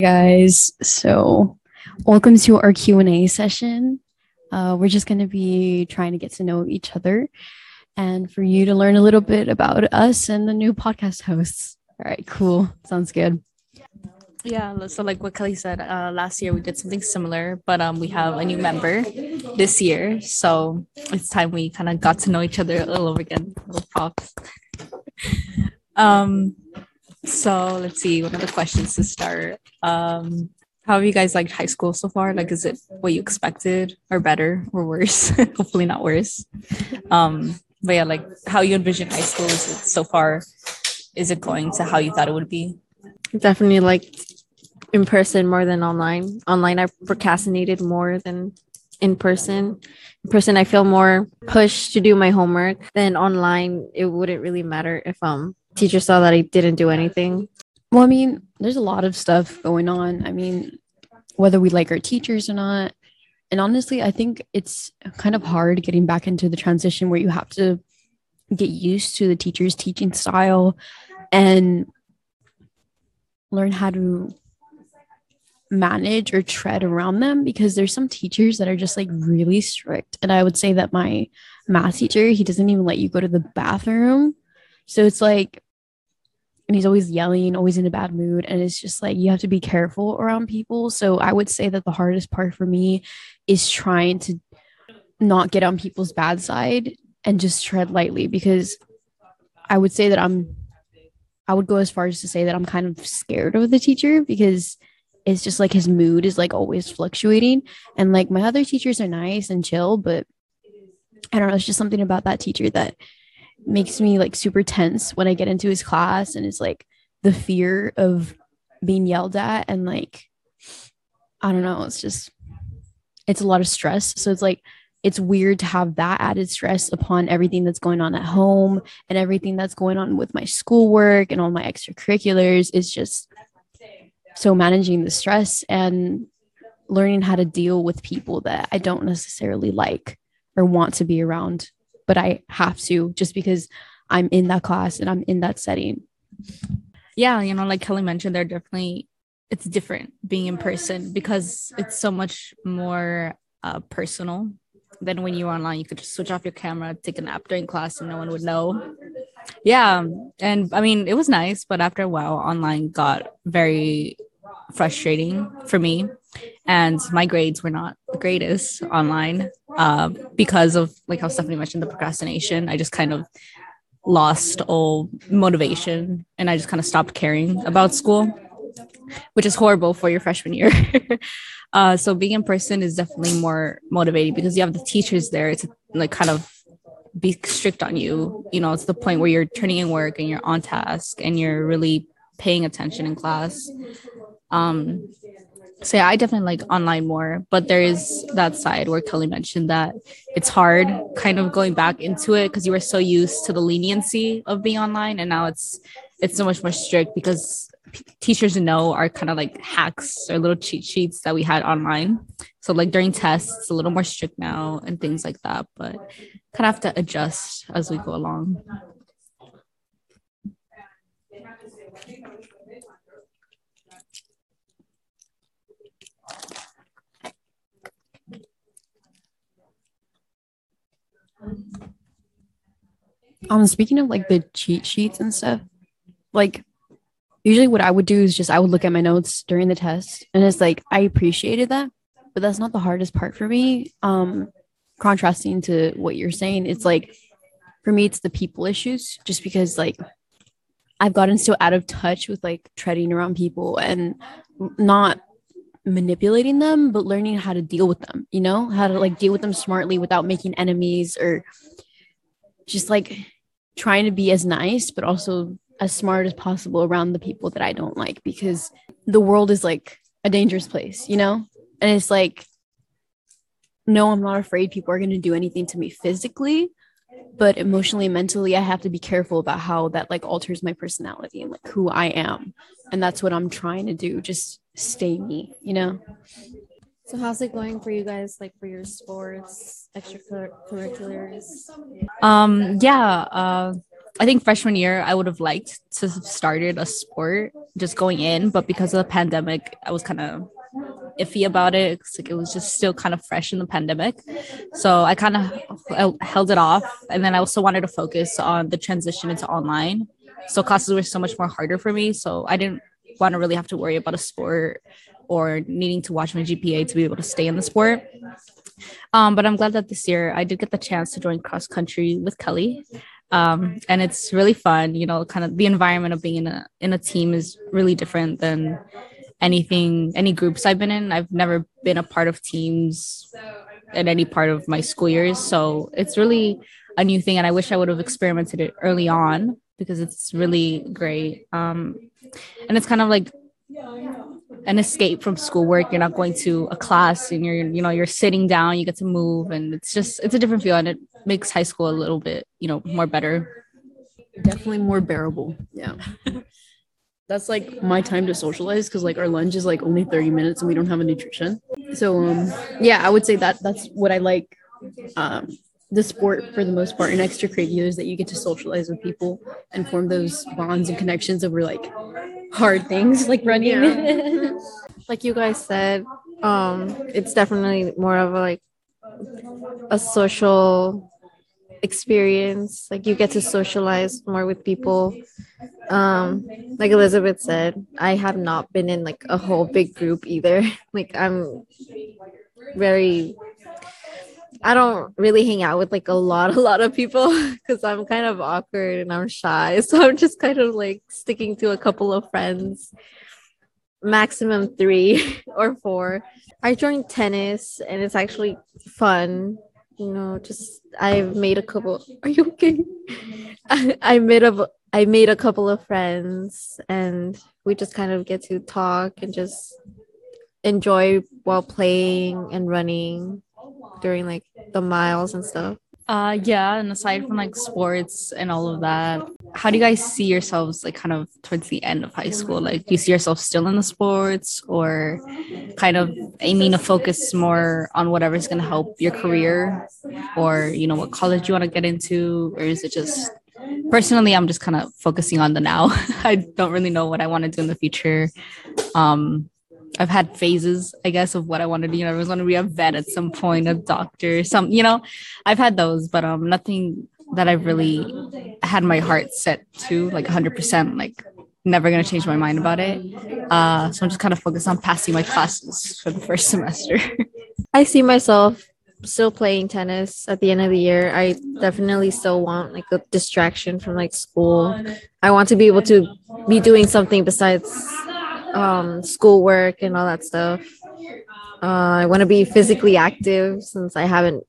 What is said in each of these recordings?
guys so welcome to our q&a session. Uh, we're just going to be trying to get to know each other and for you to learn a little bit about us and the new podcast hosts. All right cool. Sounds good. Yeah so like what kelley said uh, last year we did something similar but um we have a new member this year. So it's time we kind of got to know each other a little over again little props um so let's see One of the questions to start? Um how have you guys liked high school so far? Like is it what you expected or better or worse? Hopefully not worse. Um but yeah like how you envision high school is it so far is it going to how you thought it would be Definitely like in person more than online. Online, I procrastinated more than in person. In person, I feel more pushed to do my homework. Then online, it wouldn't really matter if um teacher saw that I didn't do anything. well i mean there's a lot of stuff going on i mean whether we like our teachers or not and honestly i think it's kind of hard getting back into the transition where you have to get used to the teacher's teaching style and learn how to manage or tread around them because there's some teachers that are just like really strict. And i would say that my math teacher he doesn't even let you go to the bathroom. So it's like and he's always yelling always in a bad mood and it's just like you have to be careful around people so i would say that the hardest part for me is trying to not get on people's bad side and just tread lightly because i would say that i'm I would go as far as to say that I'm kind of scared of the teacher because it's just like his mood is like always fluctuating. And like my other teachers are nice and chill, but I don't know, it's just something about that teacher that makes me like super tense when I get into his class and it's like the fear of being yelled at and like I don't know, it's just it's a lot of stress. So it's like it's weird to have that added stress upon everything that's going on at home and everything that's going on with my schoolwork and all my extracurriculars is just so managing the stress and learning how to deal with people that I don't necessarily like or want to be around, but I have to just because I'm in that class and I'm in that setting. yeah you know like kelley mentioned they're definitely it's different being in person because it's so much more uh, personal than when you're online. You could just switch off your camera take a nap during class and no one would know. Yeah and i mean it was nice but after a while online got very frustrating for me and my grades were not the greatest online uh, because of like how stephany mentioned the procrastination i just kind of lost all motivation and I just kind of stopped caring about school, which is horrible for your freshman year. uh, so being in person is definitely more motivating because you have the teachers there to like kind of be strict on you. You know, it's the point where you're turning in work and you're on task and you're really paying attention in class. Um, so yeah, I definitely like online more, but there is that side where Kelley mentioned that it's hard kind of going back into it because you were so used to the leniency of being online and now it's it's so much more strict because p- teachers know are kind of like hacks or little cheat sheets that we had online. So like during tests, a little more strict now and things like that, but kind of have to adjust as we go along. Um, speaking of like the cheat sheets and stuff, like usually what I would do is just I would look at my notes during the test and it's like I appreciated that, but that's not the hardest part for me. Um, contrasting to what you're saying, it's like for me, it's the people issues just because like I've gotten so out of touch with like treading around people and not manipulating them, but learning how to deal with them, you know, how to like deal with them smartly without making enemies or just like trying to be as nice, but also as smart as possible around the people that I don't like because the world is like a dangerous place, you know? And it's like, no, I'm not afraid people are going to do anything to me physically, but emotionally mentally i have to be careful about how that like alters my personality and like who i am and that's what i'm trying to do just stay me you know So how's it going for you guys? Like for your sports, extracurriculars? Um, yeah, uh, I think freshman year I would have liked to have started a sport just going in, but because of the pandemic, I was kind of iffy about it. It's like it was just still kind of fresh in the pandemic, so I kind of held it off. And then I also wanted to focus on the transition into online, so classes were so much more harder for me. So I didn't want to really have to worry about a sport or needing to watch my GPA to be able to stay in the sport. Um, but I'm glad that this year I did get the chance to join cross country with Kelley. Um, and it's really fun, you know, kind of the environment of being in a in a team is really different than anything any groups I've been in. I've never been a part of teams at any part of my school years. So it's really a new thing and I wish I would have experimented it early on because it's really great. Um, and it's kind of like an escape from schoolwork. You're not going to a class and you're, you know, you're sitting down, you get to move and it's just, it's a different feel and it makes high school a little bit, you know, more better. definitely more bearable yeah that's like my time to socialize because like our lunch is like only 30 minutes and we don't have a nutrition so um yeah i would say that that's what i like um the sport for the most part and extracurriculars that you get to socialize with people and form those bonds and connections over like hard things like running Like you guys said, um, it's definitely more of a like a social experience. Like you get to socialize more with people. Um, like Elizabeth said, I have not been in like a whole big group either. like I'm very I don't really hang out with like a lot, a lot of people because I'm kind of awkward and I'm shy. So I'm just kind of like sticking to a couple of friends, maximum three or four. I joined tennis and it's actually fun. You know, just I've made a couple. Are you okay? I, I made a I made a couple of friends and we just kind of get to talk and just enjoy while playing and running during like the miles and stuff. Uh, yeah. And aside from like sports and all of that, how do you guys see yourselves like kind of towards the end of high school? Like, do you see yourself still in the sports or kind of aiming to focus more on whatever's going to help your career or, you know, what college you want to get into? Or is it just personally, I'm just kind of focusing on the now? I don't really know what I want to do in the future. Um, I've had phases, I guess, of what I wanted to. You know, I was going to be a vet at some point, a doctor, some, you know, I've had those, but um, nothing that I've really had my heart set to, like 100%, like never going to change my mind about it. Uh, so I'm just kind of focused on passing my classes for the first semester. I see myself still playing tennis at the end of the year. I definitely still want like a distraction from like school. I want to be able to be doing something besides um, schoolwork and all that stuff. Uh, I want to be physically active since I haven't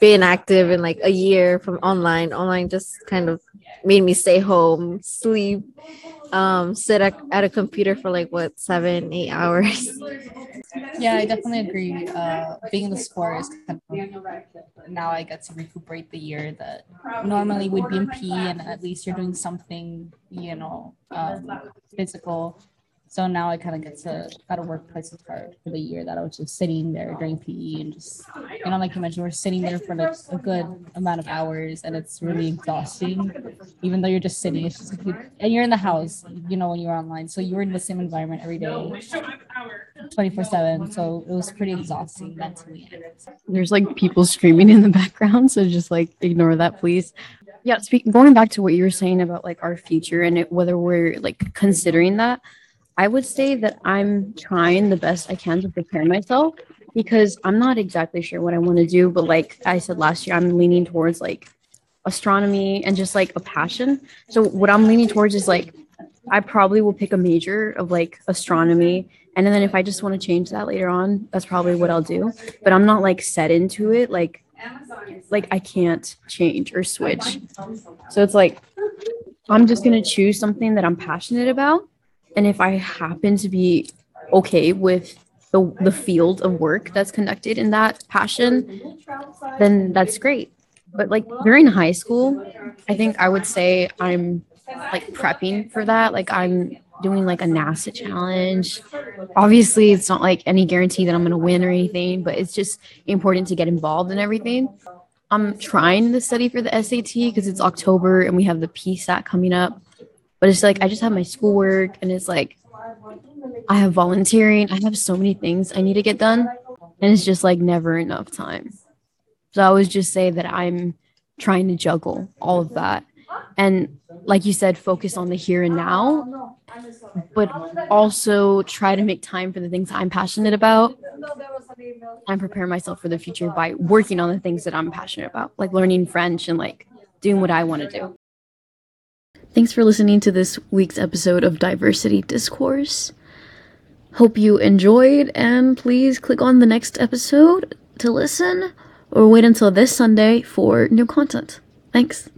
been active in like a year from online. Online just kind of made me stay home, sleep, um, sit at, at a computer for like what seven, eight hours. Yeah, I definitely agree. Uh, being in the sport is kind of now I get to recuperate the year that normally would be in PE, and at least you're doing something, you know, um, physical. So now I kind of get to got a workplace apart for the year that I was just sitting there during PE and just, you know, like you mentioned, we're sitting there for like a good amount of hours and it's really exhausting. Even though you're just sitting, it's just like and you're in the house, you know, when you're online. So you're in the same environment every day, 24 7. So it was pretty exhausting mentally. there's like people screaming in the background so just like ignore that please yeah speak, going back to what you were saying about like our future and it, whether we're like considering that i would say that i'm trying the best i can to prepare myself because i'm not exactly sure what i want to do but like i said last year i'm leaning towards like astronomy and just like a passion. So what i'm leaning towards is like i probably will pick a major of like astronomy. And then if i just want to change that later on that's probably what i'll do. But i'm not like set into it like like i can't change or switch. So it's like i'm just to choose something that i'm passionate about and if i happen to be okay with the, the field of work that's conducted in that passion then that's great But like during high school, I think I would say I'm like prepping for that. Like I'm doing like a NASA challenge. Obviously, it's not like any guarantee that I'm going to win or anything, but it's just important to get involved in everything. I'm trying to study for the SAT because it's October and we have the PSAT coming up. But it's like I just have my schoolwork and it's like I have volunteering. I have so many things I need to get done. And it's just like never enough time. So I always just say that I'm trying to juggle all of that. And like you said, focus on the here and now, but also try to make time for the things I'm passionate about and prepare myself for the future by working on the things that I'm passionate about, like learning French and like doing what I want to do. Thanks for listening to this week's episode of Diversity Discourse. Hope you enjoyed, and please click on the next episode to listen or wait until this Sunday for new content. Thanks.